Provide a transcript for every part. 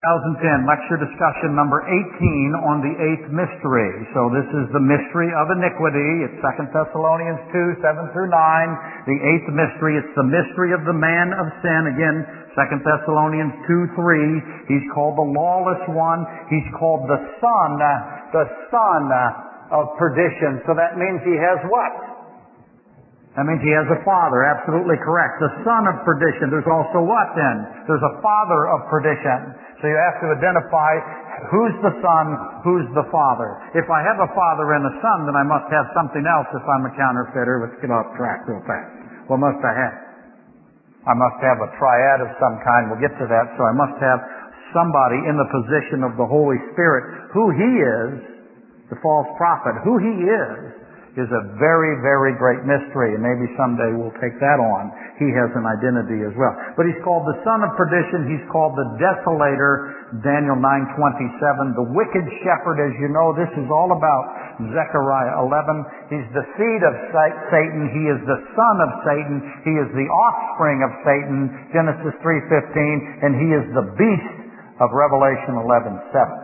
2010 lecture discussion number 18 on the eighth mystery. So this is the mystery of iniquity. It's 2 Thessalonians 2, 7 through 9. The eighth mystery, it's the mystery of the man of sin. Again, 2 Thessalonians 2, 3. He's called the lawless one. He's called the son, the son of perdition. So that means he has what? That means he has a father. Absolutely correct. The son of perdition. There's also what then? There's a father of perdition. So you have to identify who's the son, who's the father. If I have a father and a son, then I must have something else if I'm a counterfeiter. Let's get off track real fast. What must I have? I must have a triad of some kind. We'll get to that. So I must have somebody in the position of the Holy Spirit. Who he is, the false prophet, who he is, is a very, very great mystery, and maybe someday we'll take that on. He has an identity as well. But he's called the son of perdition. He's called the desolator, Daniel 9:27. The wicked shepherd, as you know, this is all about Zechariah 11. He's the seed of Satan. He is the son of Satan. He is the offspring of Satan, Genesis 3:15, and he is the beast of Revelation 11:7.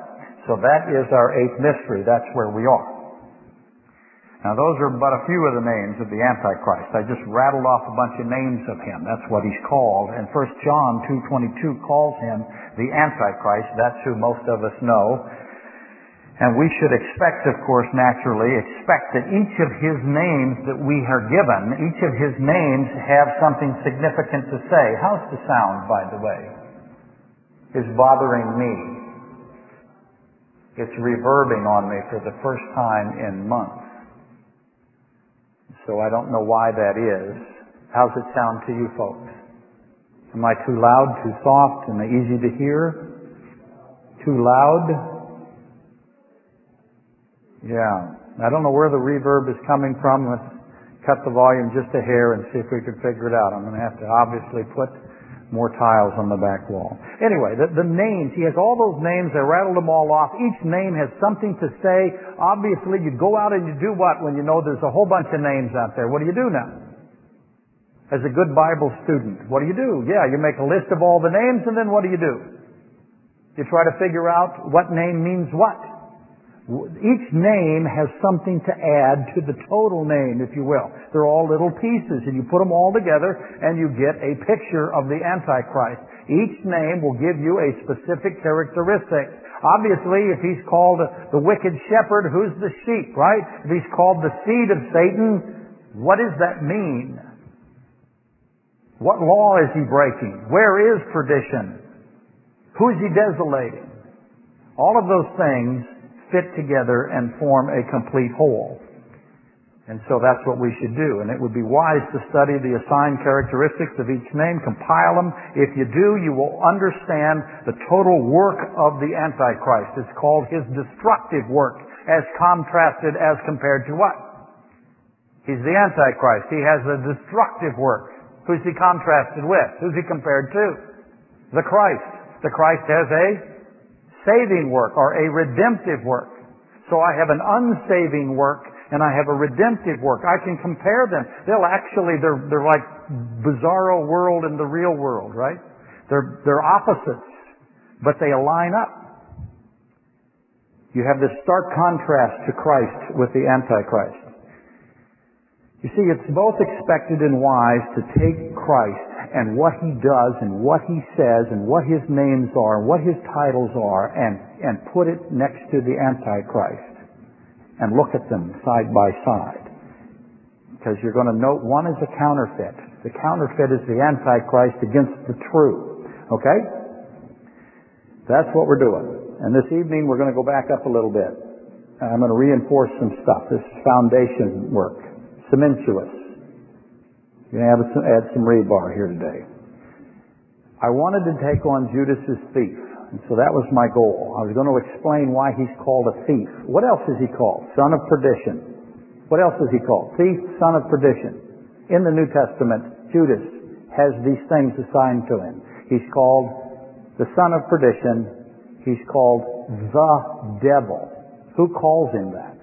So that is our eighth mystery. That's where we are. Now those are but a few of the names of the Antichrist. I just rattled off a bunch of names of him. That's what he's called. And 1 John 2.22 calls him the Antichrist. That's who most of us know. And we should expect, of course, naturally, expect that each of his names that we are given, each of his names have something significant to say. How's the sound, by the way? Is bothering me. It's reverbing on me for the first time in months. So I don't know why that is. How's it sound to you folks? Am I too loud, too soft? Am I easy to hear? Too loud? Yeah. I don't know where the reverb is coming from. Let's cut the volume just a hair and see if we can figure it out. I'm going to have to obviously put more tiles on the back wall. Anyway, the, the, names, he has all those names, I rattled them all off. Each name has something to say. Obviously, you go out and you do what when you know there's a whole bunch of names out there? What do you do now? As a good Bible student, what do you do? Yeah, you make a list of all the names and then what do you do? You try to figure out what name means what. Each name has something to add to the total name, if you will. They're all little pieces, and you put them all together, and you get a picture of the Antichrist. Each name will give you a specific characteristic. Obviously, if he's called the wicked shepherd, who's the sheep, right? If he's called the seed of Satan, what does that mean? What law is he breaking? Where is perdition? Who is he desolating? All of those things fit together and form a complete whole. And so that's what we should do. And it would be wise to study the assigned characteristics of each name, compile them. If you do, you will understand the total work of the Antichrist. It's called his destructive work as contrasted as compared to what? He's the Antichrist. He has a destructive work. Who's he contrasted with? Who's he compared to? The Christ. The Christ has a saving work or a redemptive work. So I have an unsaving work and I have a redemptive work. I can compare them. They'll actually, they're, they're like bizarro world and the real world, right? They're, they're opposites, but they align up. You have this stark contrast to Christ with the Antichrist. You see, it's both expected and wise to take Christ and what he does and what he says and what his names are and what his titles are and, and put it next to the Antichrist and look at them side by side. Because you're going to note one is a counterfeit. The counterfeit is the Antichrist against the true. Okay? That's what we're doing. And this evening we're going to go back up a little bit. I'm going to reinforce some stuff. This is foundation work. Cementitious. You're going to have add some rebar here today. I wanted to take on Judas's thief. And so that was my goal. I was going to explain why he's called a thief. What else is he called? Son of perdition. What else is he called? Thief, son of perdition. In the New Testament, Judas has these things assigned to him. He's called the son of perdition. He's called the devil. Who calls him that?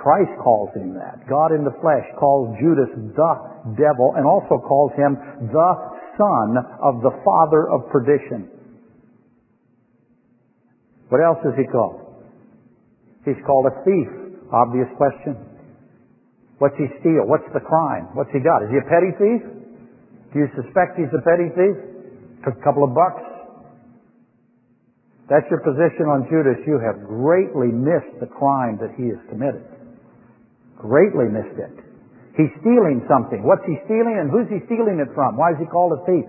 Christ calls him that. God in the flesh calls Judas the devil and also calls him the son of the father of perdition. What else is he called? He's called a thief. Obvious question. What's he steal? What's the crime? What's he got? Is he a petty thief? Do you suspect he's a petty thief? Took a couple of bucks? That's your position on Judas. You have greatly missed the crime that he has committed. Greatly missed it. He's stealing something. What's he stealing and who's he stealing it from? Why is he called a thief?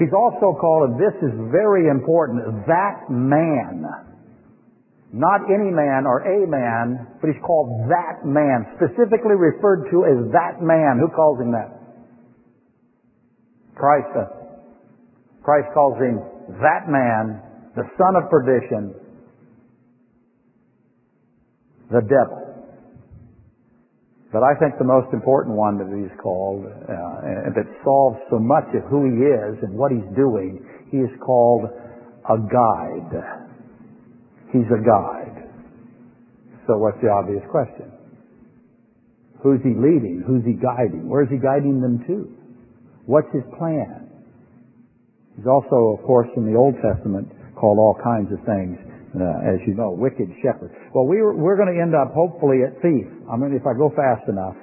He's also called, and this is very important, that man. Not any man or a man, but he's called that man, specifically referred to as that man. Who calls him that? Christ does. Christ calls him that man, the son of perdition, the devil. But I think the most important one that he's called, uh, that solves so much of who he is and what he's doing, he is called a guide. He's a guide. So what's the obvious question? Who's he leading? Who's he guiding? Where's he guiding them to? What's his plan? He's also, of course, in the Old Testament called all kinds of things uh, as you know, wicked shepherd. Well, we are, we're going to end up hopefully at thief. I mean, if I go fast enough.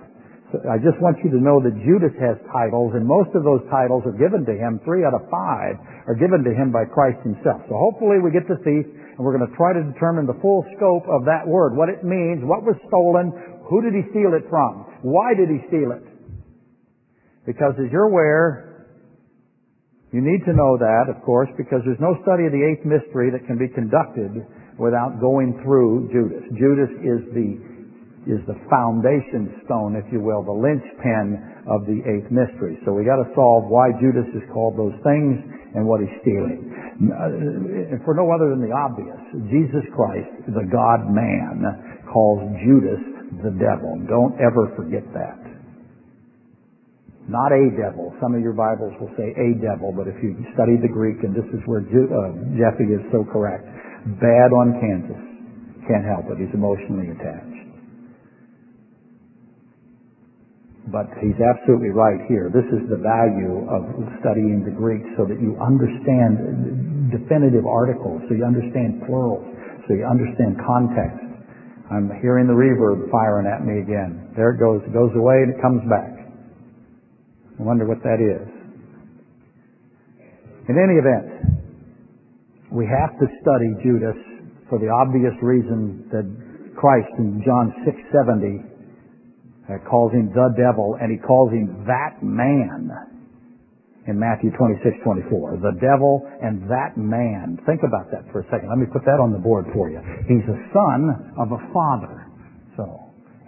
So I just want you to know that Judas has titles, and most of those titles are given to him. Three out of five are given to him by Christ himself. So hopefully we get to thief, and we're going to try to determine the full scope of that word, what it means, what was stolen, who did he steal it from, why did he steal it? Because as you're aware, you need to know that, of course, because there's no study of the eighth mystery that can be conducted without going through Judas. Judas is the is the foundation stone, if you will, the linchpin of the eighth mystery. So we got to solve why Judas is called those things and what he's stealing. Uh, for no other than the obvious, Jesus Christ, the God man, calls Judas the devil. Don't ever forget that. Not a devil. Some of your Bibles will say a devil, but if you study the Greek, and this is where uh, Jeffy is so correct, bad on Kansas. Can't help it. He's emotionally attached. But he's absolutely right here. This is the value of studying the Greek so that you understand definitive articles, so you understand plurals, so you understand context. I'm hearing the reverb firing at me again. There it goes. It goes away and it comes back. I wonder what that is. In any event, we have to study Judas for the obvious reason that Christ in John 6:70 uh, calls him the devil and he calls him that man in Matthew 26:24. The devil and that man. Think about that for a second. Let me put that on the board for you. He's a son of a father. So,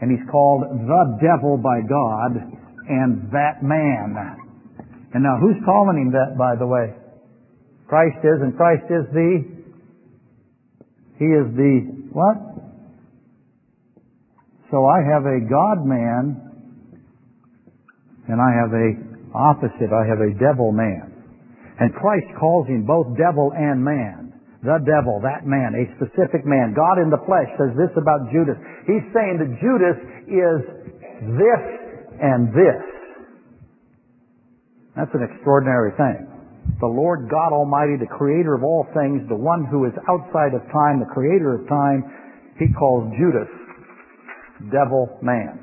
and he's called the devil by God and that man. And now who's calling him that, by the way? Christ is, and Christ is the, he is the, what? So I have a God man, and I have a opposite, I have a devil man. And Christ calls him both devil and man. The devil, that man, a specific man. God in the flesh says this about Judas. He's saying that Judas is this and this. That's an extraordinary thing. The Lord God Almighty, the creator of all things, the one who is outside of time, the creator of time, he calls Judas devil man.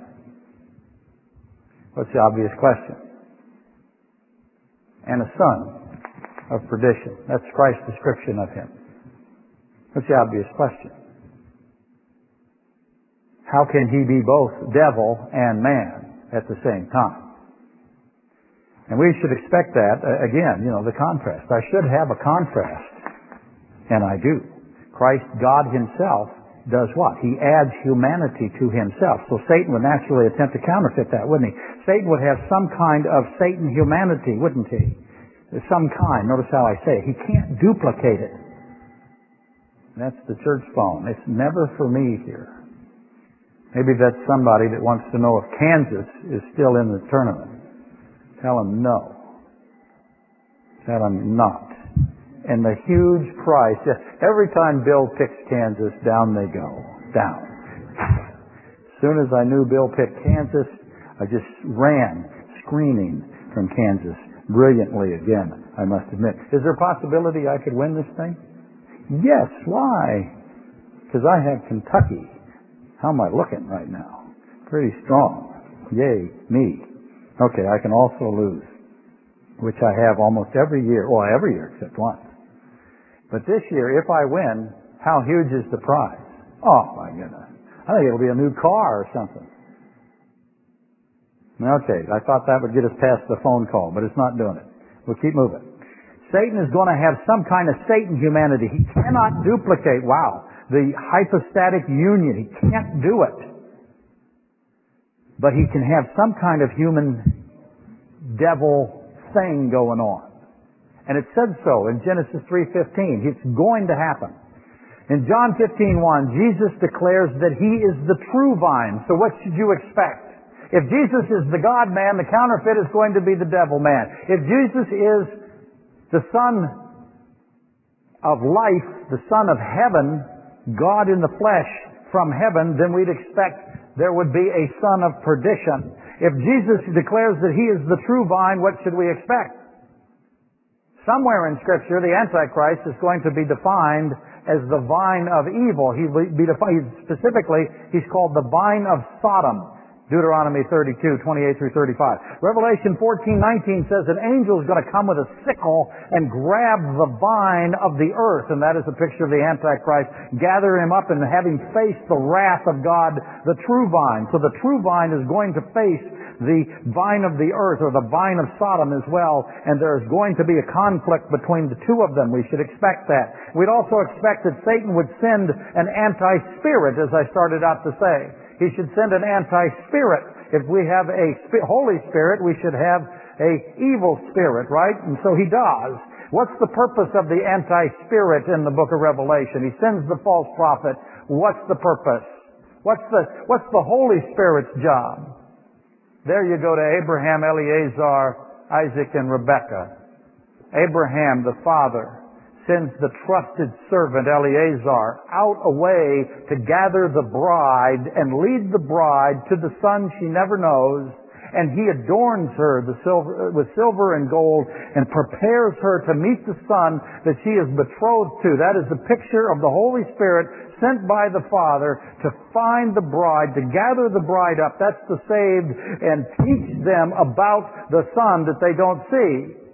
What's the obvious question? And a son of perdition. That's Christ's description of him. What's the obvious question? How can he be both devil and man at the same time? And we should expect that, uh, again, you know, the contrast. I should have a contrast. And I do. Christ, God himself, does what? He adds humanity to himself. So Satan would naturally attempt to counterfeit that, wouldn't he? Satan would have some kind of Satan humanity, wouldn't he? Some kind. Notice how I say it. He can't duplicate it. That's the church phone. It's never for me here. Maybe that's somebody that wants to know if Kansas is still in the tournament. Tell them no. Tell them not. And the huge price, every time Bill picks Kansas, down they go. Down. As soon as I knew Bill picked Kansas, I just ran screaming from Kansas. Brilliantly again, I must admit. Is there a possibility I could win this thing? Yes. Why? Because I have Kentucky. How am I looking right now? Pretty strong. Yay, me. Okay, I can also lose, which I have almost every year. Well, every year except once. But this year, if I win, how huge is the prize? Oh my goodness. I think it'll be a new car or something. Okay, I thought that would get us past the phone call, but it's not doing it. We'll keep moving. Satan is going to have some kind of Satan humanity. He cannot duplicate, wow, the hypostatic union. He can't do it. But he can have some kind of human devil thing going on. And it said so in Genesis 3.15. It's going to happen. In John 15.1, Jesus declares that He is the true vine. So what should you expect? If Jesus is the God man, the counterfeit is going to be the devil man. If Jesus is the Son of life, the Son of heaven, God in the flesh from heaven, then we'd expect there would be a son of perdition. If Jesus declares that He is the true vine, what should we expect? Somewhere in Scripture, the Antichrist is going to be defined as the vine of evil. He'll be defined, specifically, he's called the vine of Sodom. Deuteronomy 32, 28 through 35. Revelation 14, 19 says an angel is going to come with a sickle and grab the vine of the earth, and that is a picture of the Antichrist, gather him up and have him face the wrath of God, the true vine. So the true vine is going to face the vine of the earth, or the vine of Sodom as well, and there's going to be a conflict between the two of them. We should expect that. We'd also expect that Satan would send an anti-spirit, as I started out to say. He should send an anti-spirit. If we have a Holy Spirit, we should have a evil spirit, right? And so he does. What's the purpose of the anti-spirit in the book of Revelation? He sends the false prophet. What's the purpose? What's the, what's the Holy Spirit's job? There you go to Abraham, Eliezer, Isaac, and Rebekah. Abraham, the father, sends the trusted servant Eliezer out away to gather the bride and lead the bride to the son she never knows. And he adorns her silver, with silver and gold and prepares her to meet the son that she is betrothed to. That is the picture of the Holy Spirit sent by the Father to find the bride, to gather the bride up. That's the saved and teach them about the son that they don't see.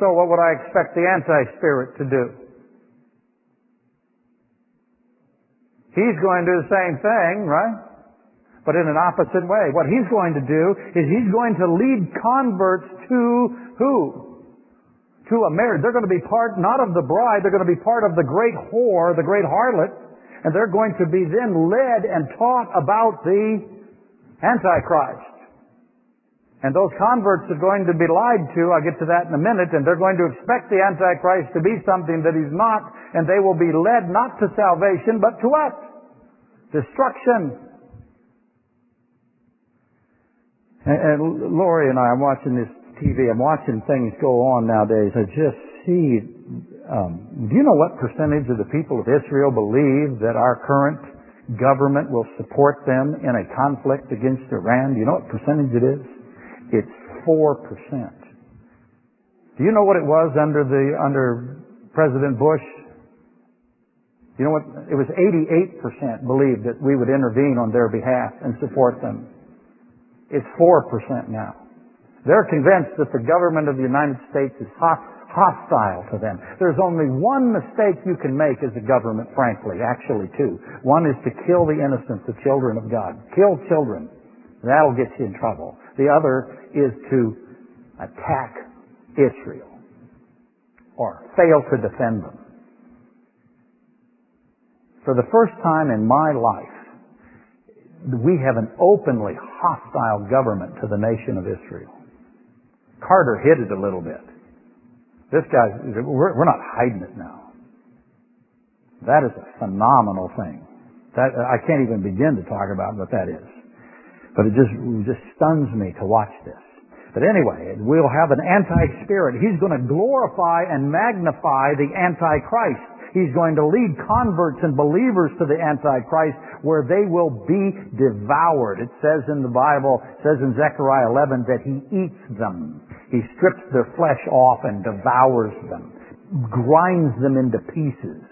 So what would I expect the anti-spirit to do? He's going to do the same thing, right? But in an opposite way. What he's going to do is he's going to lead converts to who? To a marriage. They're going to be part not of the bride, they're going to be part of the great whore, the great harlot, and they're going to be then led and taught about the Antichrist. And those converts are going to be lied to. I'll get to that in a minute. And they're going to expect the Antichrist to be something that he's not. And they will be led not to salvation, but to what? Destruction. And, and Lori and I, I'm watching this TV. I'm watching things go on nowadays. I just see. Um, do you know what percentage of the people of Israel believe that our current government will support them in a conflict against Iran? Do you know what percentage it is? It's 4%. Do you know what it was under the, under President Bush? You know what? It was 88% believed that we would intervene on their behalf and support them. It's 4% now. They're convinced that the government of the United States is hostile to them. There's only one mistake you can make as a government, frankly, actually two. One is to kill the innocent, the children of God. Kill children. That'll get you in trouble. The other is to attack Israel or fail to defend them. For the first time in my life, we have an openly hostile government to the nation of Israel. Carter hid it a little bit. This guy, we're, not hiding it now. That is a phenomenal thing. That, I can't even begin to talk about what that is. But it just, just stuns me to watch this. But anyway, we'll have an anti-spirit. He's going to glorify and magnify the antichrist. He's going to lead converts and believers to the antichrist where they will be devoured. It says in the Bible, says in Zechariah 11 that he eats them. He strips their flesh off and devours them, grinds them into pieces.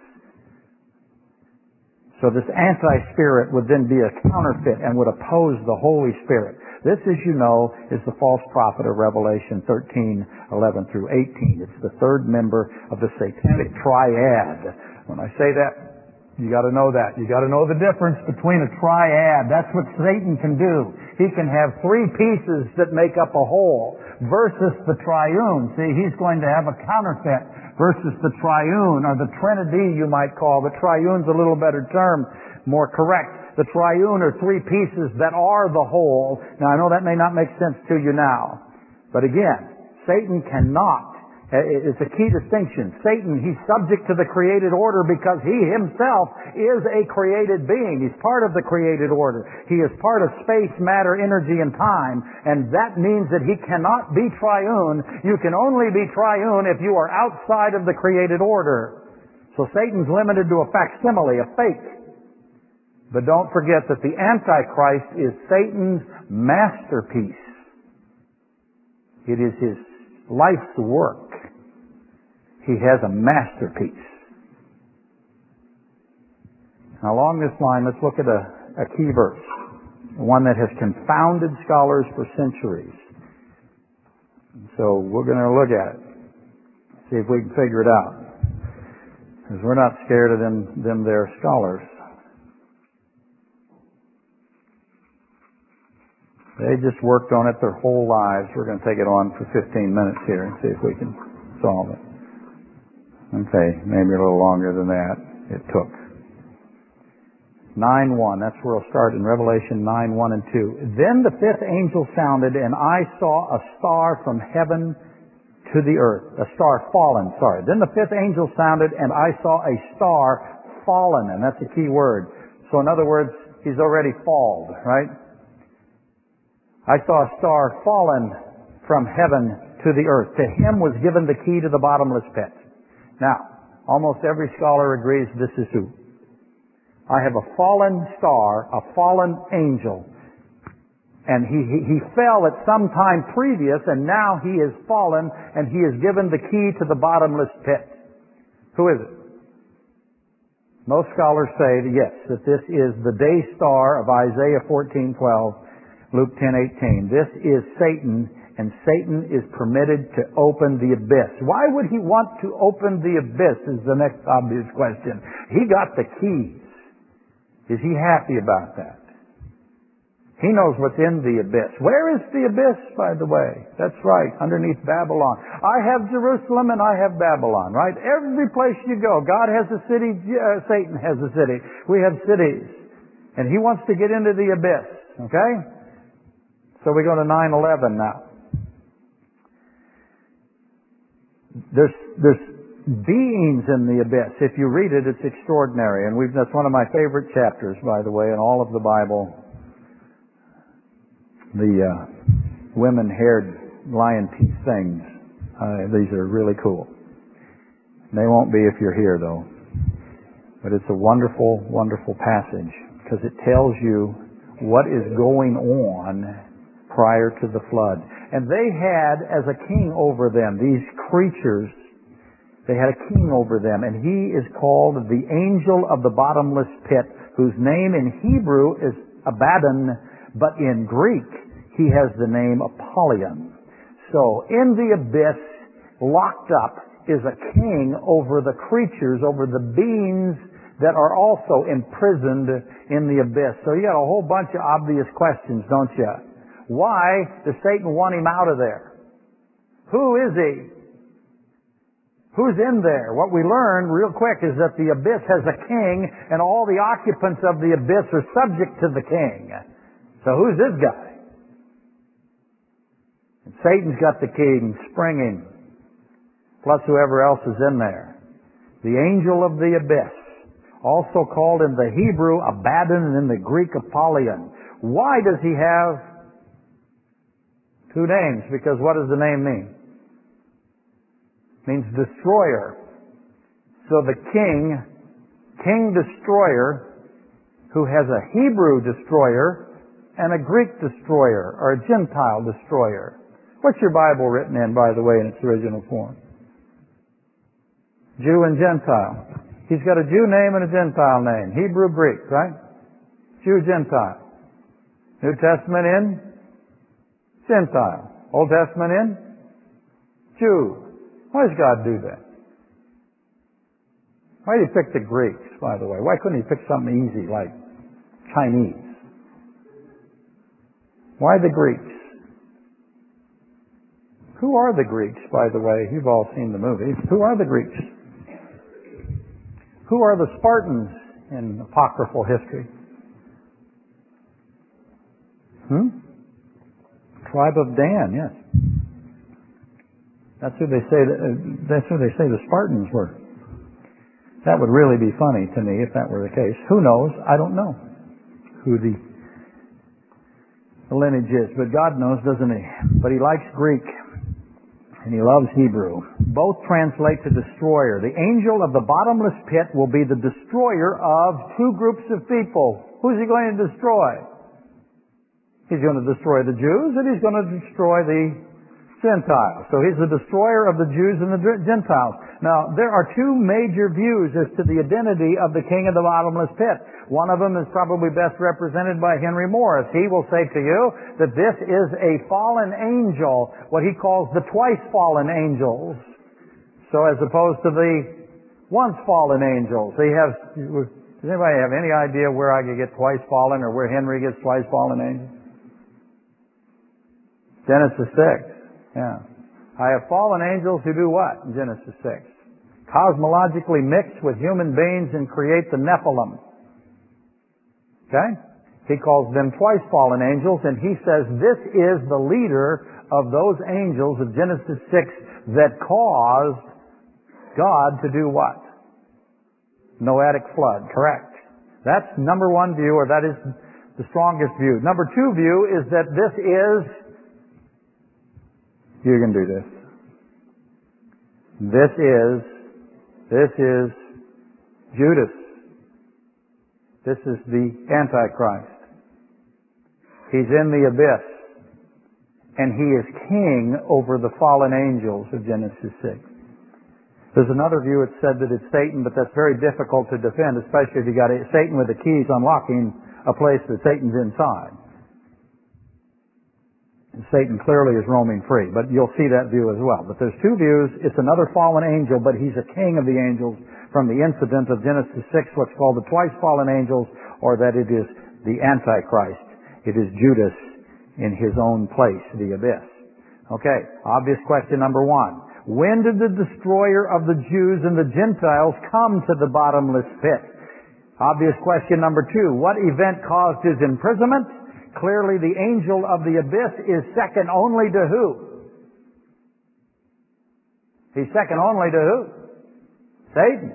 So this anti-spirit would then be a counterfeit and would oppose the Holy Spirit. This, as you know, is the false prophet of Revelation 13, 11 through 18. It's the third member of the satanic triad. When I say that, you got to know that. You got to know the difference between a triad. That's what Satan can do. He can have three pieces that make up a whole versus the triune. See, he's going to have a counterfeit versus the triune or the trinity you might call. The triune's a little better term, more correct. The triune are three pieces that are the whole. Now I know that may not make sense to you now. But again, Satan cannot Uh, it's a key distinction. Satan, he's subject to the created order because he himself is a created being. He's part of the created order. He is part of space, matter, energy, and time. And that means that he cannot be triune. You can only be triune if you are outside of the created order. So Satan's limited to a facsimile, a fake. But don't forget that the Antichrist is Satan's masterpiece. It is his life's work. He has a masterpiece. Now along this line, let's look at a, a key verse, one that has confounded scholars for centuries. So we're going to look at it, see if we can figure it out. Because we're not scared of them, them their scholars. They just worked on it their whole lives. We're going to take it on for 15 minutes here and see if we can solve it. Okay, maybe a little longer than that it took. 9 1, that's where we'll start in Revelation 9 1 and 2. Then the fifth angel sounded, and I saw a star from heaven to the earth. A star fallen, sorry. Then the fifth angel sounded, and I saw a star fallen, and that's a key word. So in other words, he's already fallen, right? I saw a star fallen from heaven to the earth. To him was given the key to the bottomless pit. Now, almost every scholar agrees this is who. I have a fallen star, a fallen angel, and he, he, he fell at some time previous, and now he is fallen, and he is given the key to the bottomless pit. Who is it? Most scholars say yes, that this is the day star of Isaiah 14:12, Luke 10:18. This is Satan and Satan is permitted to open the abyss. Why would he want to open the abyss is the next obvious question. He got the keys. Is he happy about that? He knows what's in the abyss. Where is the abyss, by the way? That's right, underneath Babylon. I have Jerusalem and I have Babylon, right? Every place you go, God has a city, uh, Satan has a city. We have cities. And he wants to get into the abyss, okay? So we go to 9-11 now. There's, there's beings in the abyss. If you read it, it's extraordinary. And we've, that's one of my favorite chapters, by the way, in all of the Bible. The uh, women-haired lion teeth things. Uh, these are really cool. They won't be if you're here, though. But it's a wonderful, wonderful passage because it tells you what is going on prior to the flood. And they had as a king over them, these creatures, they had a king over them, and he is called the angel of the bottomless pit, whose name in Hebrew is Abaddon, but in Greek he has the name Apollyon. So in the abyss, locked up, is a king over the creatures, over the beings that are also imprisoned in the abyss. So you got a whole bunch of obvious questions, don't you? Why does Satan want him out of there? Who is he? Who's in there? What we learn real quick is that the abyss has a king and all the occupants of the abyss are subject to the king. So who's this guy? And Satan's got the king springing, plus whoever else is in there. The angel of the abyss, also called in the Hebrew Abaddon and in the Greek Apollyon. Why does he have Two names, because what does the name mean? It means destroyer. So the king, king destroyer, who has a Hebrew destroyer and a Greek destroyer, or a Gentile destroyer. What's your Bible written in, by the way, in its original form? Jew and Gentile. He's got a Jew name and a Gentile name. Hebrew, Greek, right? Jew, Gentile. New Testament in Gentile. Old Testament in Jew. Why does God do that? Why did he pick the Greeks, by the way? Why couldn't he pick something easy like Chinese? Why the Greeks? Who are the Greeks, by the way? You've all seen the movies. Who are the Greeks? Who are the Spartans in apocryphal history? Hmm? Tribe of Dan, yes. That's who they say. That's who they say the Spartans were. That would really be funny to me if that were the case. Who knows? I don't know who the, the lineage is, but God knows, doesn't He? But He likes Greek and He loves Hebrew. Both translate to destroyer. The angel of the bottomless pit will be the destroyer of two groups of people. Who's He going to destroy? He's going to destroy the Jews and He's going to destroy the Gentiles. So he's the destroyer of the Jews and the Gentiles. Now, there are two major views as to the identity of the king of the bottomless pit. One of them is probably best represented by Henry Morris. He will say to you that this is a fallen angel, what he calls the twice fallen angels. So as opposed to the once fallen angels. Does anybody have any idea where I could get twice fallen or where Henry gets twice fallen angels? Genesis 6. Yeah. I have fallen angels who do what in Genesis 6? Cosmologically mix with human beings and create the Nephilim. Okay? He calls them twice fallen angels and he says this is the leader of those angels of Genesis 6 that caused God to do what? Noetic flood. Correct. That's number one view or that is the strongest view. Number two view is that this is you can do this. This is, this is Judas. This is the Antichrist. He's in the abyss. And he is king over the fallen angels of Genesis 6. There's another view that said that it's Satan, but that's very difficult to defend, especially if you got Satan with the keys unlocking a place that Satan's inside. Satan clearly is roaming free, but you'll see that view as well. But there's two views. It's another fallen angel, but he's a king of the angels from the incident of Genesis 6, what's called the twice fallen angels, or that it is the Antichrist. It is Judas in his own place, the abyss. Okay, obvious question number one. When did the destroyer of the Jews and the Gentiles come to the bottomless pit? Obvious question number two. What event caused his imprisonment? Clearly, the angel of the abyss is second only to who? He's second only to who? Satan.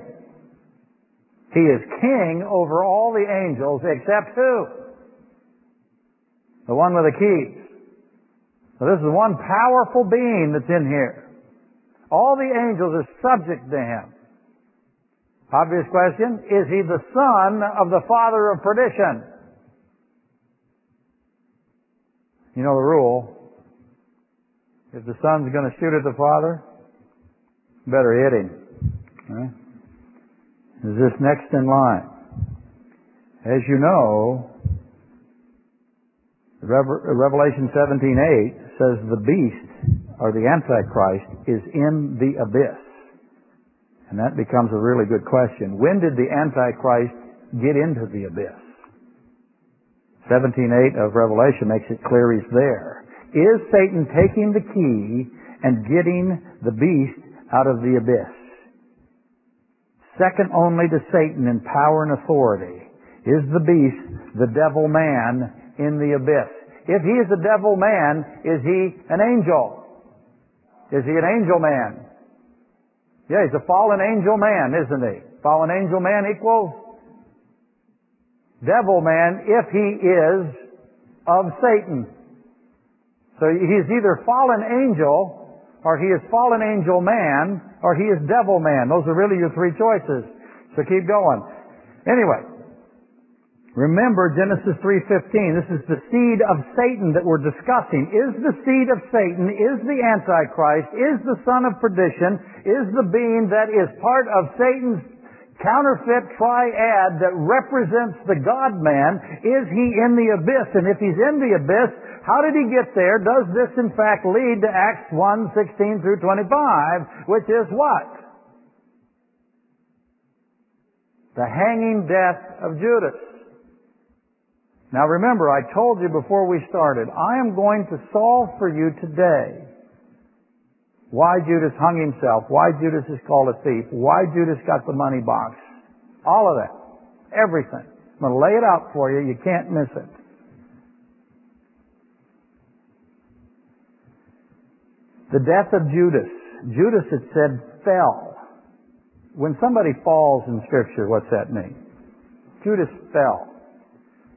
He is king over all the angels except who? The one with the keys. So this is one powerful being that's in here. All the angels are subject to him. Obvious question, is he the son of the father of perdition? You know the rule. If the son's going to shoot at the father, better hit him. Right? Is this next in line? As you know, Revelation 17:8 says the beast or the antichrist is in the abyss. And that becomes a really good question. When did the antichrist get into the abyss? 17.8 of Revelation makes it clear he's there. Is Satan taking the key and getting the beast out of the abyss? Second only to Satan in power and authority is the beast, the devil man in the abyss. If he is a devil man, is he an angel? Is he an angel man? Yeah, he's a fallen angel man, isn't he? Fallen angel man equals devil man if he is of Satan. So he's either fallen angel, or he is fallen angel man, or he is devil man. Those are really your three choices. So keep going. Anyway, remember Genesis 3.15. This is the seed of Satan that we're discussing. Is the seed of Satan, is the Antichrist, is the son of perdition, is the being that is part of Satan's counterfeit triad that represents the God-man. Is he in the abyss? And if he's in the abyss, how did he get there? Does this in fact lead to Acts 1, 16 through 25, which is what? The hanging death of Judas. Now remember, I told you before we started, I am going to solve for you today why Judas hung himself, why Judas is called a thief, why Judas got the money box. All of that. Everything. I'm going to lay it out for you. You can't miss it. The death of Judas. Judas, it said, fell. When somebody falls in Scripture, what's that mean? Judas fell.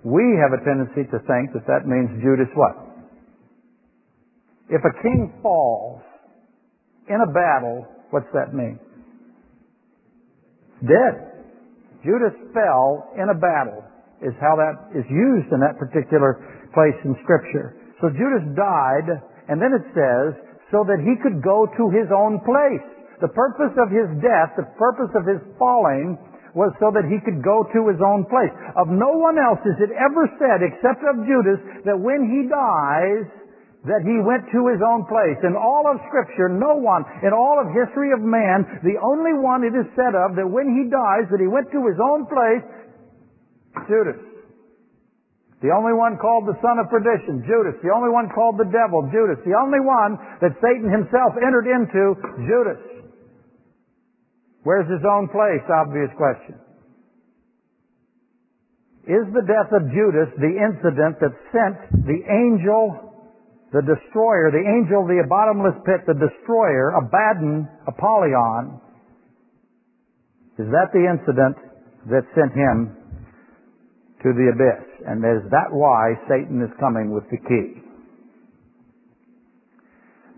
We have a tendency to think that that means Judas what? If a king falls in a battle, what's that mean? Dead. Judas fell in a battle is how that is used in that particular place in Scripture. So Judas died, and then it says, so that he could go to his own place. The purpose of his death, the purpose of his falling, was so that he could go to his own place. Of no one else is it ever said, except of Judas, that when he dies, that he went to his own place. In all of Scripture, no one, in all of history of man, the only one it is said of that when he dies, that he went to his own place, Judas. The only one called the son of perdition, Judas. The only one called the devil, Judas. The only one that Satan himself entered into, Judas. Where's his own place? Obvious question. Is the death of Judas the incident that sent the angel, the destroyer, the angel of the bottomless pit, the destroyer, Abaddon, Apollyon? Is that the incident that sent him to the abyss? And is that why Satan is coming with the key?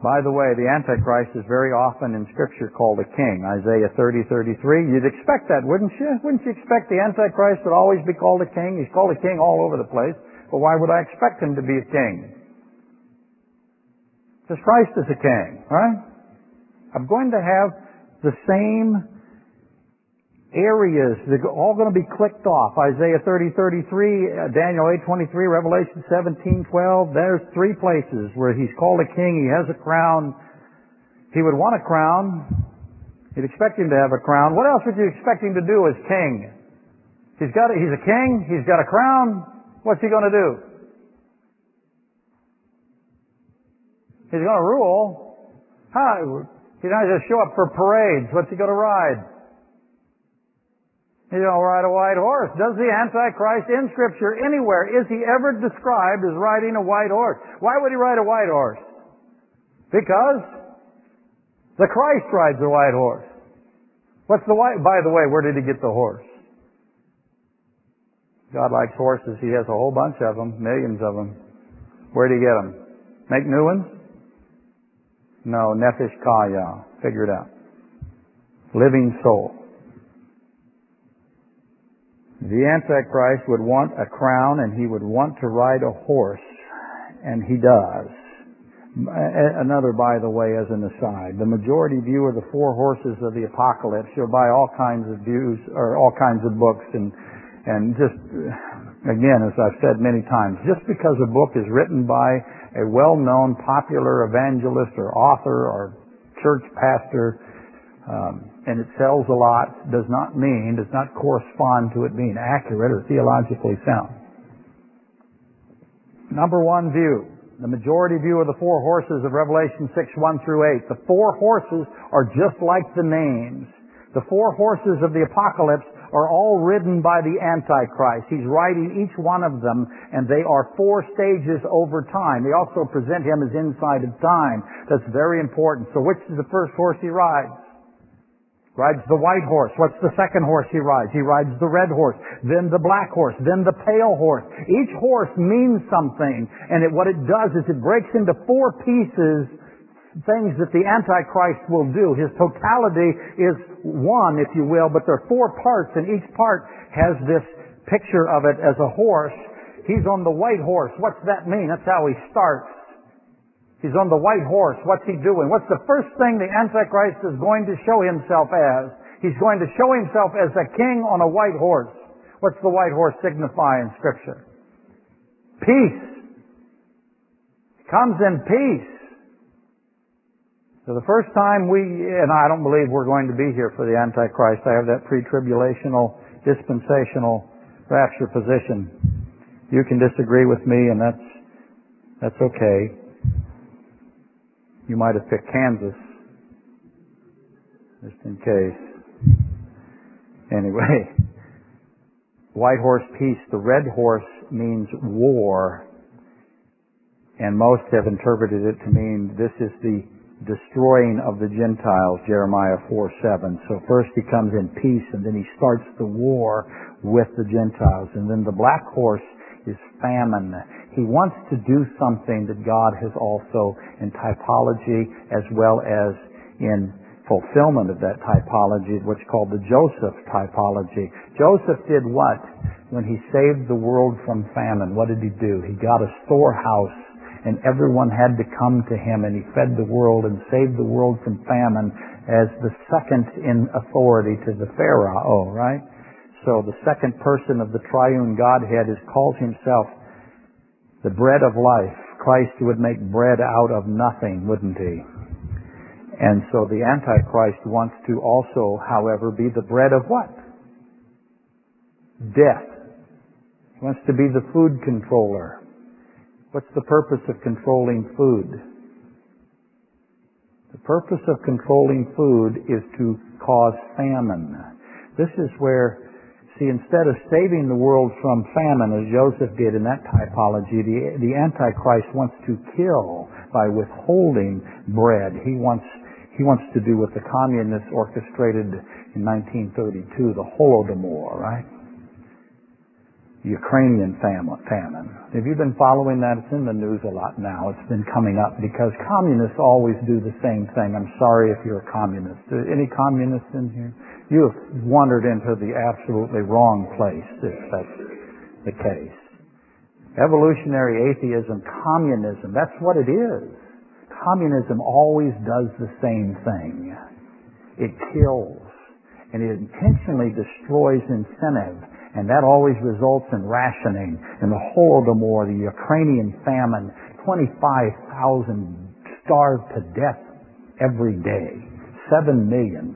By the way, the Antichrist is very often in Scripture called a king. Isaiah 30, 33. You'd expect that, wouldn't you? Wouldn't you expect the Antichrist would always be called a king? He's called a king all over the place. But why would I expect him to be a king? Because Christ is a king, right? I'm going to have the same areas. They're all going to be clicked off. Isaiah 30, 33, uh, Daniel 8, 23, Revelation 17, 12. There's three places where he's called a king. He has a crown. He would want a crown. You'd expect him to have a crown. What else would you expect him to do as king? He's got a, he's a king. He's got a crown. What's he going to do? He's going to rule. He's not just show up for parades. What's he going to ride? He's going to ride a white horse. Does the Antichrist in Scripture anywhere, is he ever described as riding a white horse? Why would he ride a white horse? Because the Christ rides a white horse. What's the white? By the way, where did he get the horse? God likes horses. He has a whole bunch of them, millions of them. Where did he get them? Make new ones? No, Nefesh Chayah. Figure it out. Living soul. The Antichrist would want a crown and he would want to ride a horse, and he does. Another, by the way, as an aside, the majority view of the four horses of the apocalypse. You'll buy all kinds of views or all kinds of books, and and just again, as I've said many times, just because a book is written by a well-known, popular evangelist or author or church pastor, um, and it sells a lot does not mean, does not correspond to it being accurate or theologically sound. Number one view, the majority view of the four horses of Revelation 6, 1 through 8. The four horses are just like the names. The four horses of the apocalypse are all ridden by the Antichrist. He's riding each one of them, and they are four stages over time. They also present him as inside of time. That's very important. So which is the first horse he rides? rides the white horse. What's the second horse he rides? He rides the red horse, then the black horse, then the pale horse. Each horse means something, and it, what it does is it breaks into four pieces things that the Antichrist will do. His totality is one, if you will, but there are four parts, and each part has this picture of it as a horse. He's on the white horse. What's that mean? That's how he starts. He's on the white horse. What's he doing? What's the first thing the Antichrist is going to show himself as? He's going to show himself as a king on a white horse. What's the white horse signify in Scripture? Peace. Comes in peace. So the first time we, and I don't believe we're going to be here for the Antichrist. I have that pre-tribulational, dispensational rapture position. You can disagree with me and that's, that's okay. You might have picked Kansas. Just in case. Anyway. White horse peace. The red horse means war. And most have interpreted it to mean this is the destroying of the Gentiles, Jeremiah 4 7. So first he comes in peace and then he starts the war with the Gentiles. And then the black horse is famine. He wants to do something that God has also in typology as well as in fulfillment of that typology, what's called the Joseph typology. Joseph did what? When he saved the world from famine, what did he do? He got a storehouse and everyone had to come to him and he fed the world and saved the world from famine as the second in authority to the Pharaoh, right? So the second person of the triune Godhead is calls himself the bread of life. Christ would make bread out of nothing, wouldn't he? And so the Antichrist wants to also, however, be the bread of what? Death. He wants to be the food controller. What's the purpose of controlling food? The purpose of controlling food is to cause famine. This is where, see, instead of saving the world from famine, as Joseph did in that typology, the, the Antichrist wants to kill by withholding bread. He wants, he wants to do what the communists orchestrated in 1932, the Holodomor, right? Ukrainian famine. Have you been following that? It's in the news a lot now. It's been coming up because communists always do the same thing. I'm sorry if you're a communist. Uh, any communists in here? You have wandered into the absolutely wrong place if that's the case. Evolutionary atheism, communism, that's what it is. Communism always does the same thing. It kills and it intentionally destroys incentive and that always results in rationing. And the Holodomor, the Ukrainian famine, 25,000 starved to death every day. Seven million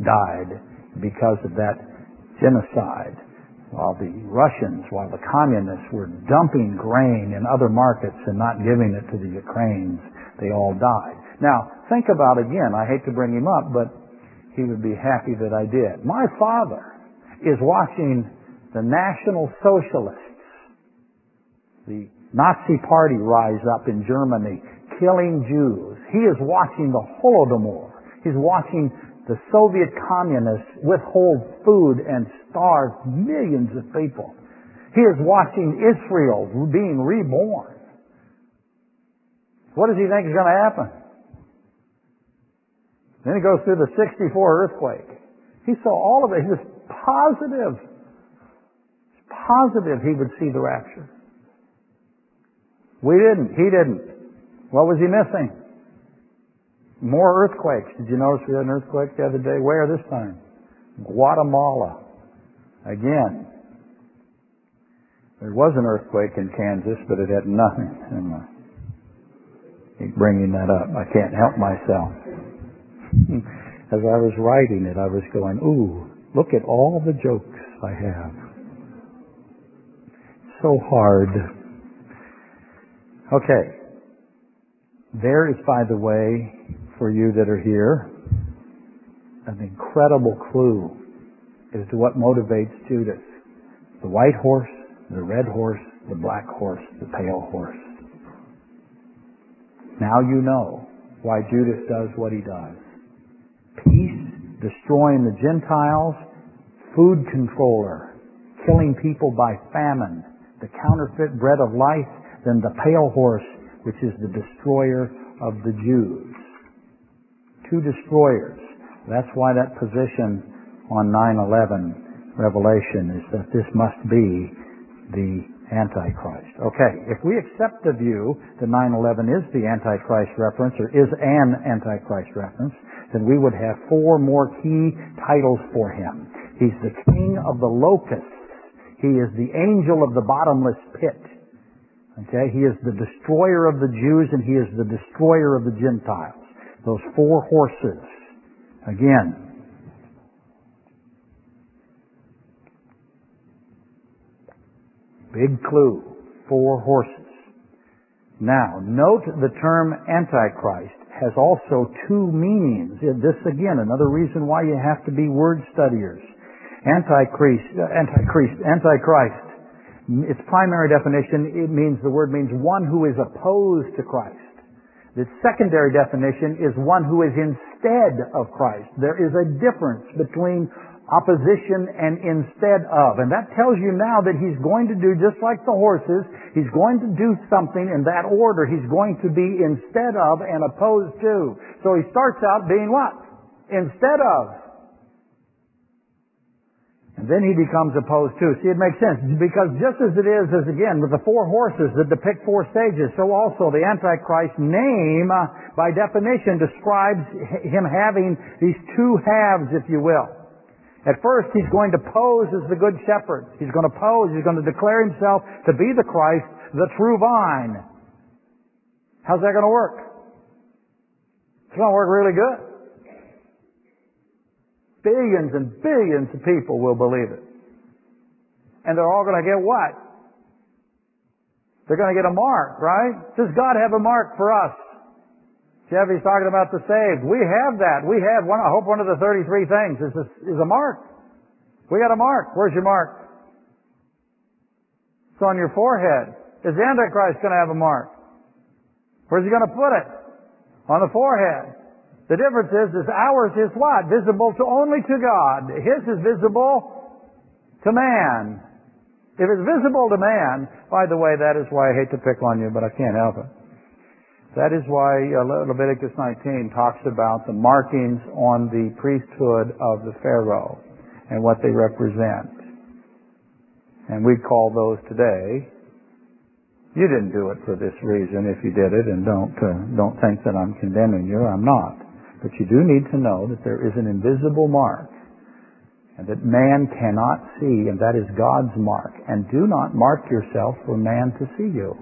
died because of that genocide. While the Russians, while the communists were dumping grain in other markets and not giving it to the Ukrainians, they all died. Now, think about again, I hate to bring him up, but he would be happy that I did. My father is watching the National Socialists, the Nazi party rise up in Germany, killing Jews. He is watching the Holodomor. He's watching the Soviet communists withhold food and starve millions of people. He is watching Israel being reborn. What does he think is going to happen? Then he goes through the 64 earthquake. He saw all of it. He was positive positive he would see the rapture. We didn't. He didn't. What was he missing? More earthquakes. Did you notice we had an earthquake the other day? Where this time? Guatemala. Again. There was an earthquake in Kansas, but it had nothing. Anyway. Keep bringing that up. I can't help myself. As I was writing it, I was going, ooh, look at all the jokes I have so hard. Okay. There is, by the way, for you that are here, an incredible clue as to what motivates Judas. The white horse, the red horse, the black horse, the pale horse. Now you know why Judas does what he does. Peace, destroying the Gentiles, food controller, killing people by famine, the counterfeit bread of life than the pale horse, which is the destroyer of the Jews. Two destroyers. That's why that position on 9-11 Revelation is that this must be the Antichrist. Okay, if we accept the view that 9-11 is the Antichrist reference or is an Antichrist reference, then we would have four more key titles for him. He's the king of the locusts. He is the angel of the bottomless pit. Okay, he is the destroyer of the Jews and he is the destroyer of the Gentiles. Those four horses. Again, Big clue. Four horses. Now, note the term Antichrist has also two meanings. This again, another reason why you have to be word studiers. Antichrist, Antichrist, Antichrist. Its primary definition, it means, the word means one who is opposed to Christ. The secondary definition is one who is instead of Christ. There is a difference between opposition and instead of. And that tells you now that he's going to do just like the horses. He's going to do something in that order. He's going to be instead of and opposed to. So he starts out being what? Instead of. And then he becomes opposed to. See, it makes sense. Because just as it is, as again, with the four horses that depict four stages, so also the Antichrist name, uh, by definition, describes him having these two halves, if you will. At first, he's going to pose as the good shepherd. He's going to pose, he's going to declare himself to be the Christ, the true vine. How's that going to work? It's going to work really good. Billions and billions of people will believe it. And they're all going to get what? They're going to get a mark, right? Does God have a mark for us? Chevy talking about the saved. We have that. We have one, I hope one of the 33 things is a, is a mark. We got a mark. Where's your mark? It's on your forehead. Is the Antichrist going to have a mark? Where's he going to put it? On the forehead. The difference is, is ours is what? Visible to only to God. His is visible to man. If it's visible to man, by the way, that is why I hate to pick on you, but I can't help it. That is why uh, Leviticus 19 talks about the markings on the priesthood of the Pharaoh and what they represent. And we call those today. You didn't do it for this reason if you did it, and don't uh, don't think that I'm condemning you. I'm not. But you do need to know that there is an invisible mark and that man cannot see, and that is God's mark. And do not mark yourself for man to see you.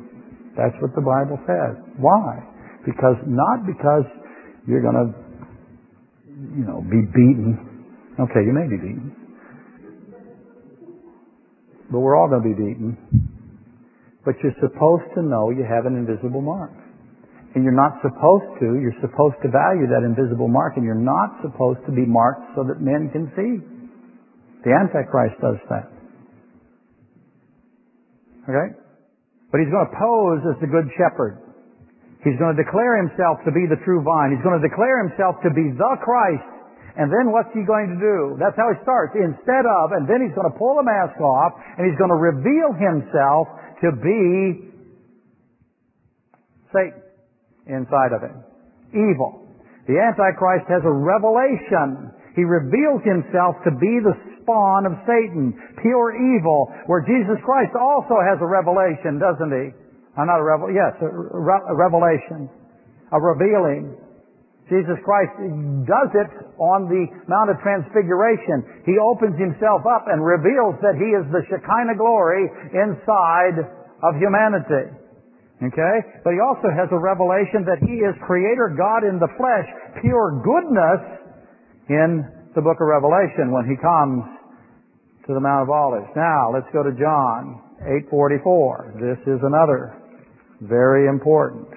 That's what the Bible says. Why? Because, not because you're going to, you know, be beaten. Okay, you may be beaten. But we're all going to be beaten. But you're supposed to know you have an invisible mark. And you're not supposed to, you're supposed to value that invisible mark, and you're not supposed to be marked so that men can see. The Antichrist does that. Okay? But he's going to pose as the good shepherd. He's going to declare himself to be the true vine. He's going to declare himself to be the Christ. And then what's he going to do? That's how he starts. Instead of, and then he's going to pull the mask off, and he's going to reveal himself to be Satan inside of him. Evil. The Antichrist has a revelation. He reveals himself to be the spawn of Satan, pure evil, where Jesus Christ also has a revelation, doesn't he? I'm not a revel, yes, a, re- a revelation, a revealing. Jesus Christ does it on the Mount of Transfiguration. He opens himself up and reveals that he is the Shekinah glory inside of humanity. Okay? But he also has a revelation that he is Creator God in the flesh, pure goodness in the book of Revelation when he comes to the Mount of Olives. Now, let's go to John 8:44. This is another very important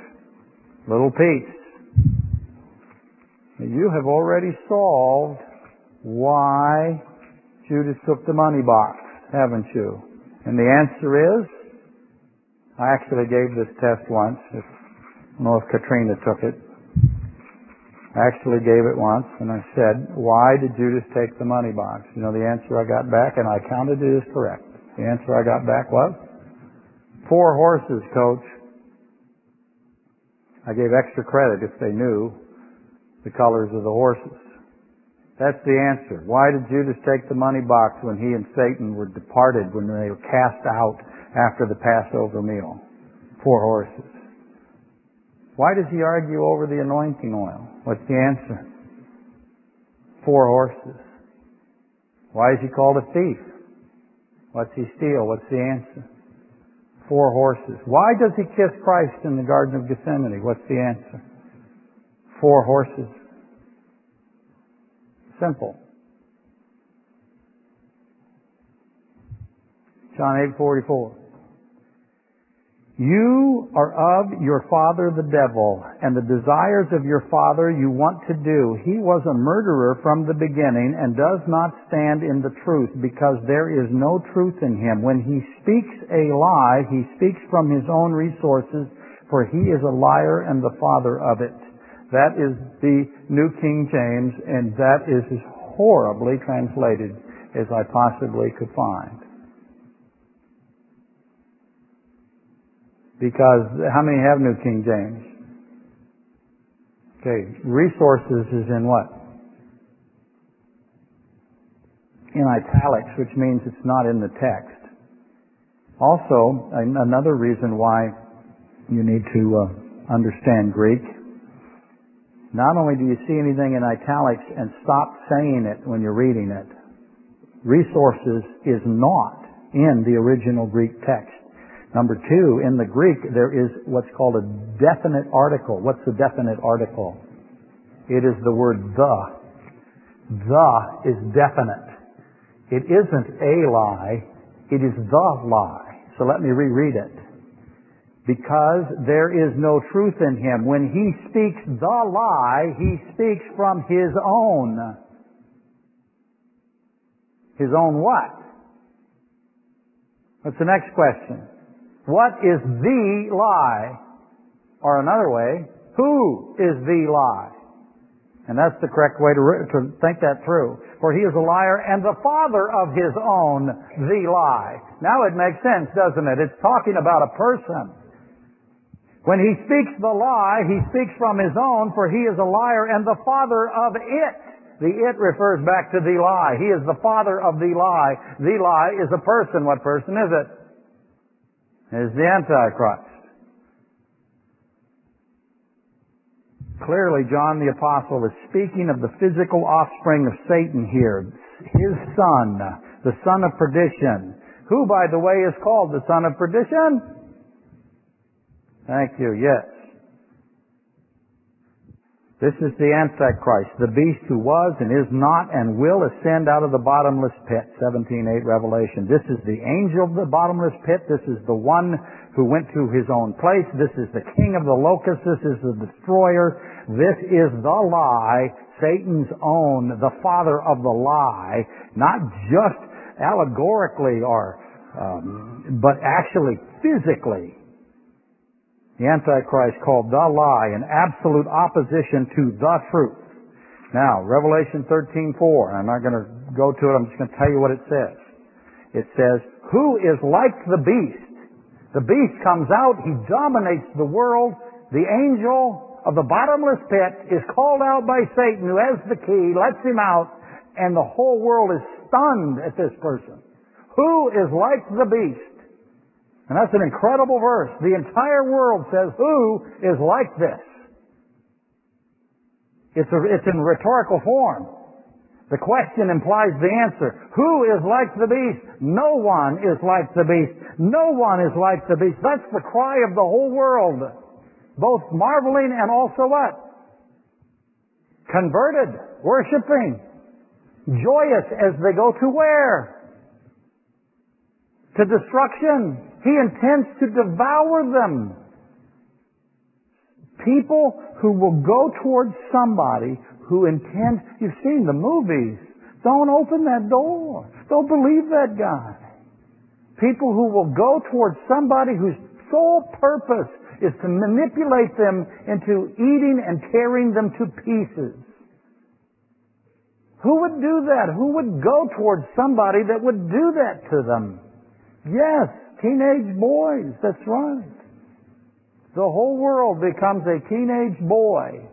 little piece. You have already solved why Judas took the money box, haven't you? And the answer is, I actually gave this test once. I don't know if Katrina took it. I actually gave it once, and I said, why did Judas take the money box? You know the answer I got back, and I counted it as correct. The answer I got back was, four horses, coach. I gave extra credit if they knew the colors of the horses. That's the answer. Why did Judas take the money box when he and Satan were departed, when they were cast out after the Passover meal? Four horses. Why does he argue over the anointing oil? What's the answer? Four horses. Why is he called a thief? What's he steal? What's the answer? Four horses. Why does he kiss Christ in the Garden of Gethsemane? What's the answer? Four horses. Simple. John 8:44. You are of your father the devil, and the desires of your father you want to do. He was a murderer from the beginning and does not stand in the truth because there is no truth in him. When he speaks a lie, he speaks from his own resources, for he is a liar and the father of it. That is the New King James, and that is as horribly translated as I possibly could find. Because how many have New King James? Okay, resources is in what? In italics, which means it's not in the text. Also, another reason why you need to uh, understand Greek. Not only do you see anything in italics and stop saying it when you're reading it, resources is not in the original Greek text. Number two, in the Greek, there is what's called a definite article. What's the definite article? It is the word the. The is definite. It isn't a lie, it is the lie. So let me reread it. Because there is no truth in him. When he speaks the lie, he speaks from his own. His own what? What's the next question? What is the lie? Or another way, who is the lie? And that's the correct way to, to think that through. For he is a liar and the father of his own, the lie. Now it makes sense, doesn't it? It's talking about a person. When he speaks the lie, he speaks from his own, for he is a liar and the father of it. The it refers back to the lie. He is the father of the lie. The lie is a person. What person is it? Is the Antichrist. Clearly, John the Apostle is speaking of the physical offspring of Satan here, his son, the son of perdition, who, by the way, is called the son of perdition. Thank you, yes. This is the Antichrist, the beast who was and is not and will ascend out of the bottomless pit. 17.8 Revelation. This is the angel of the bottomless pit. This is the one who went to his own place. This is the king of the locusts. This is the destroyer. This is the lie, Satan's own, the father of the lie, not just allegorically or, um, but actually physically the Antichrist called the lie in absolute opposition to the truth. Now, Revelation 13:4. I'm not going to go to it. I'm just going to tell you what it says. It says, "Who is like the beast? The beast comes out. He dominates the world. The angel of the bottomless pit is called out by Satan, who has the key, lets him out, and the whole world is stunned at this person. Who is like the beast? And that's an incredible verse. The entire world says, who is like this? It's, a, it's in rhetorical form. The question implies the answer. Who is like the beast? No one is like the beast. No one is like the beast. That's the cry of the whole world. Both marveling and also what? Converted, worshiping, joyous as they go to where? To destruction. He intends to devour them. People who will go towards somebody who intends, you've seen the movies. Don't open that door. Don't believe that guy. People who will go towards somebody whose sole purpose is to manipulate them into eating and tearing them to pieces. Who would do that? Who would go towards somebody that would do that to them? Yes, Teenage boys, that's right. The whole world becomes a teenage boy.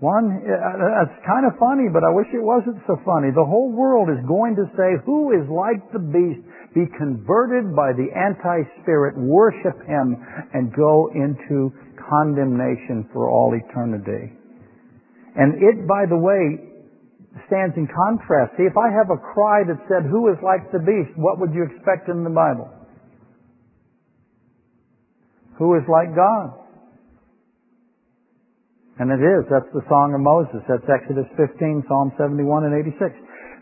One, uh, it's kind of funny, but I wish it wasn't so funny. The whole world is going to say, who is like the beast? be converted by the anti-spirit, worship him, and go into condemnation for all eternity. And it, by the way, stands in contrast. See, if I have a cry that said, Who is like the beast? What would you expect in the Bible? Who is like God? And it is. That's the Song of Moses. That's Exodus 15, Psalm 71, and 86.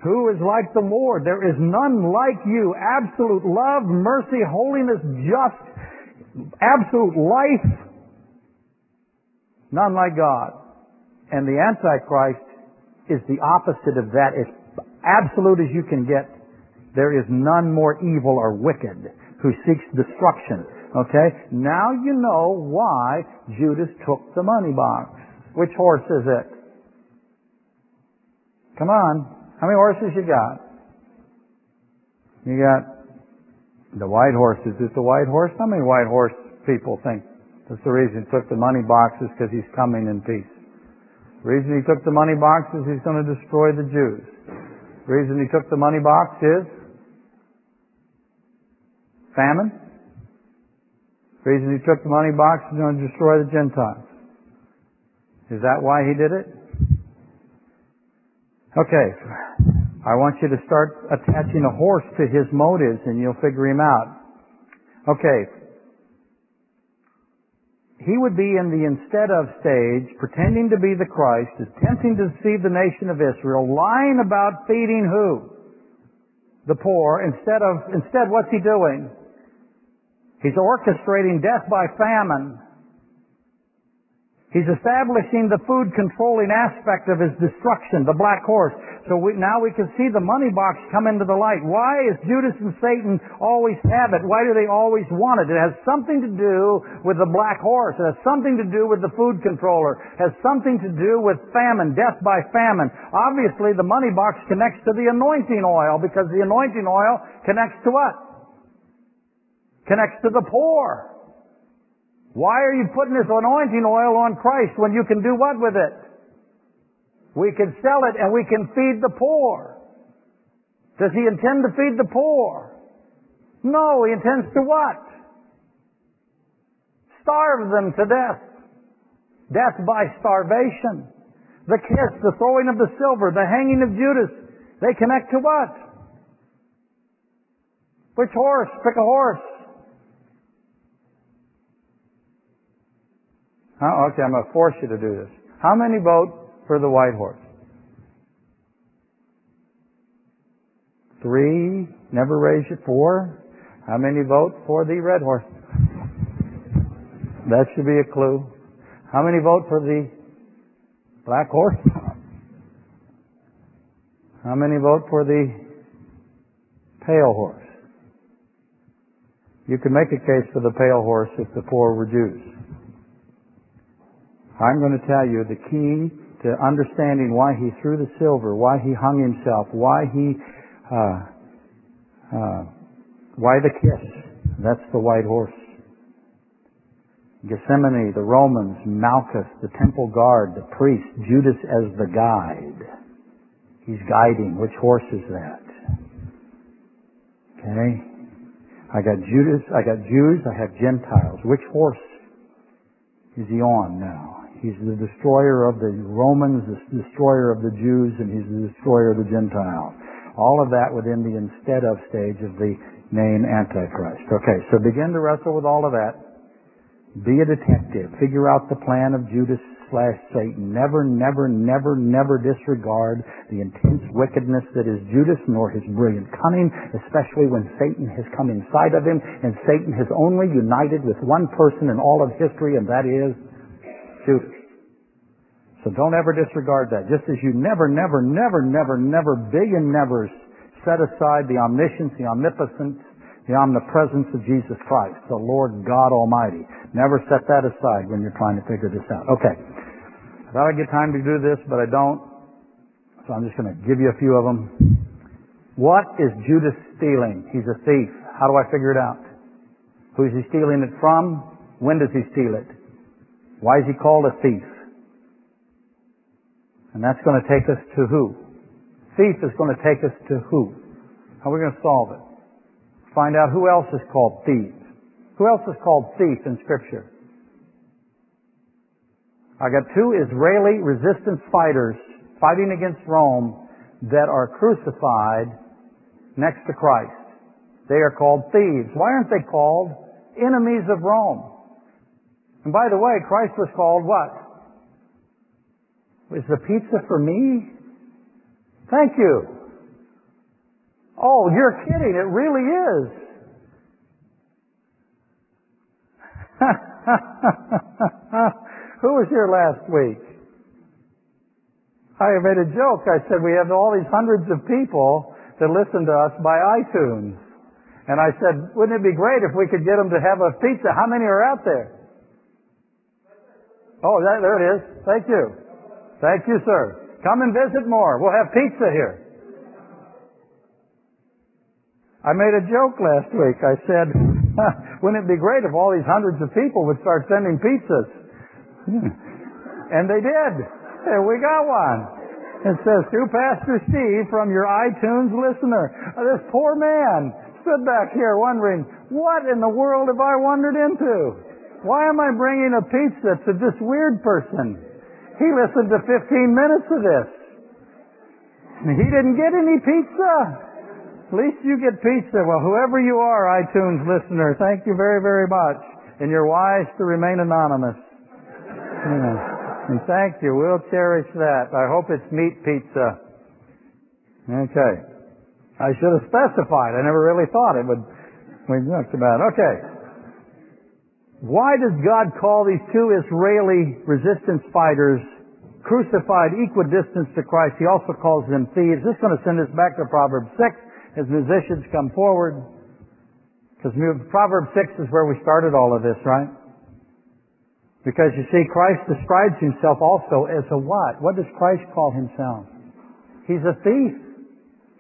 Who is like the Lord? There is none like you. Absolute love, mercy, holiness, just, absolute life. None like God. And the Antichrist is the opposite of that. As absolute as you can get. There is none more evil or wicked who seeks destruction. Okay? Now you know why Judas took the money box. Which horse is it? Come on. How many horses you got? You got the white horse. Is it the white horse? How many white horse people think that's the reason he took the money boxes because he's coming in peace? The reason he took the money box is he's going to destroy the Jews. The reason he took the money box is famine. The reason he took the money box is going to destroy the Gentiles. Is that why he did it? Okay. I want you to start attaching a horse to his motives and you'll figure him out. Okay. He would be in the instead of stage, pretending to be the Christ, attempting to deceive the nation of Israel, lying about feeding who? The poor. Instead of, instead what's he doing? He's orchestrating death by famine He's establishing the food controlling aspect of his destruction, the black horse. So we, now we can see the money box come into the light. Why is Judas and Satan always have it? Why do they always want it? It has something to do with the black horse. It has something to do with the food controller. It has something to do with famine, death by famine. Obviously the money box connects to the anointing oil because the anointing oil connects to what? Connects to the poor. Why are you putting this anointing oil on Christ when you can do what with it? We can sell it and we can feed the poor. Does he intend to feed the poor? No, he intends to what? Starve them to death. Death by starvation. The kiss, the throwing of the silver, the hanging of Judas, they connect to what? Which horse? Pick a horse. How, okay, I'm going to force you to do this. How many vote for the white horse? Three. Never raise your four. How many vote for the red horse? That should be a clue. How many vote for the black horse? How many vote for the pale horse? You can make a case for the pale horse if the poor were Jews. I'm going to tell you the key to understanding why he threw the silver, why he hung himself, why he, uh, uh, why the kiss. That's the white horse. Gethsemane, the Romans, Malchus, the temple guard, the priest, Judas as the guide. He's guiding. Which horse is that? Okay. I got Judas, I got Jews, I have Gentiles. Which horse is he on now? He's the destroyer of the Romans, the destroyer of the Jews, and he's the destroyer of the Gentiles. All of that within the instead of stage of the name Antichrist. Okay, so begin to wrestle with all of that. Be a detective. Figure out the plan of Judas slash Satan. Never, never, never, never disregard the intense wickedness that is Judas nor his brilliant cunning, especially when Satan has come inside of him and Satan has only united with one person in all of history and that is So don't ever disregard that. Just as you never, never, never, never, never, billion nevers set aside the omniscience, the omnipotence, the omnipresence of Jesus Christ, the Lord God Almighty. Never set that aside when you're trying to figure this out. Okay. I thought I'd get time to do this, but I don't. So I'm just going to give you a few of them. What is Judas stealing? He's a thief. How do I figure it out? Who is he stealing it from? When does he steal it? Why is he called a thief? And that's going to take us to who? Thief is going to take us to who? How are we going to solve it? Find out who else is called thief. Who else is called thief in Scripture? I got two Israeli resistance fighters fighting against Rome that are crucified next to Christ. They are called thieves. Why aren't they called enemies of Rome? And by the way, Christ was called what? Is the pizza for me? Thank you. Oh, you're kidding. It really is. Who was here last week? I made a joke. I said we have all these hundreds of people that listen to us by iTunes. And I said, wouldn't it be great if we could get them to have a pizza? How many are out there? Oh, that, there it is. Thank you. Thank you, sir. Come and visit more. We'll have pizza here. I made a joke last week. I said, wouldn't it be great if all these hundreds of people would start sending pizzas? and they did. And we got one. It says, to Pastor Steve from your iTunes listener. Uh, this poor man stood back here wondering, what in the world have I wandered into? Why am I bringing a pizza to this weird person? He listened to 15 minutes of this. And he didn't get any pizza. At least you get pizza. Well, whoever you are, iTunes listener, thank you very, very much. And you're wise to remain anonymous. And thank you. We'll cherish that. I hope it's meat pizza. Okay. I should have specified. I never really thought it would. We talked about it. Okay. Why does God call these two Israeli resistance fighters crucified equidistant to Christ? He also calls them thieves. This is going to send us back to Proverbs 6 as musicians come forward. Because Proverbs 6 is where we started all of this, right? Because you see, Christ describes himself also as a what? What does Christ call himself? He's a thief.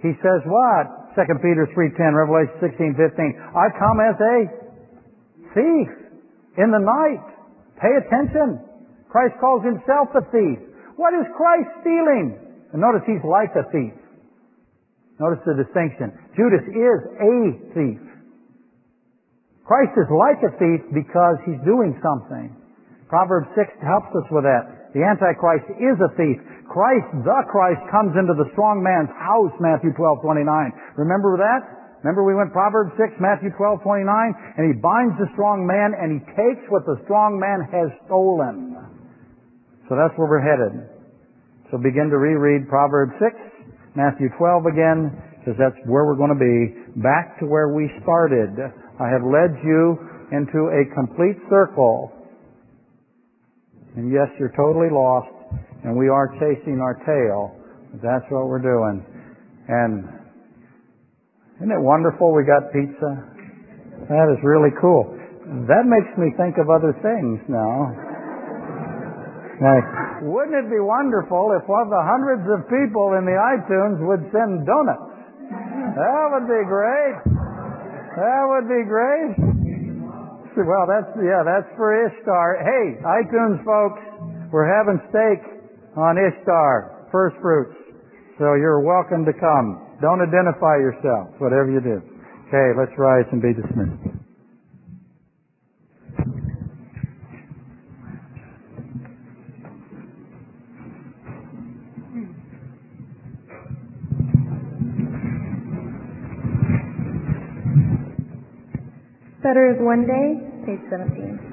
He says what? 2 Peter 3.10, Revelation 16.15. I come as a thief in the night. Pay attention. Christ calls himself a thief. What is Christ stealing? And notice he's like a thief. Notice the distinction. Judas is a thief. Christ is like a thief because he's doing something. Proverbs 6 helps us with that. The Antichrist is a thief. Christ, the Christ, comes into the strong man's house, Matthew 12, 29. Remember that? Remember we went Proverbs 6, Matthew 12, 29? And he binds the strong man and he takes what the strong man has stolen. So that's where we're headed. So begin to reread Proverbs 6, Matthew 12 again, because that's where we're going to be. Back to where we started. I have led you into a complete circle. And yes, you're totally lost, and we are chasing our tail. That's what we're doing. And isn't it wonderful we got pizza? That is really cool. That makes me think of other things now. Wouldn't it be wonderful if one of the hundreds of people in the iTunes would send donuts? That would be great. That would be great. Well, that's, yeah, that's for Ishtar. Hey, iTunes folks, we're having steak on Ishtar, first fruits. So you're welcome to come. Don't identify yourself, whatever you do. Okay, let's rise and be dismissed. Better is One Day, page 17.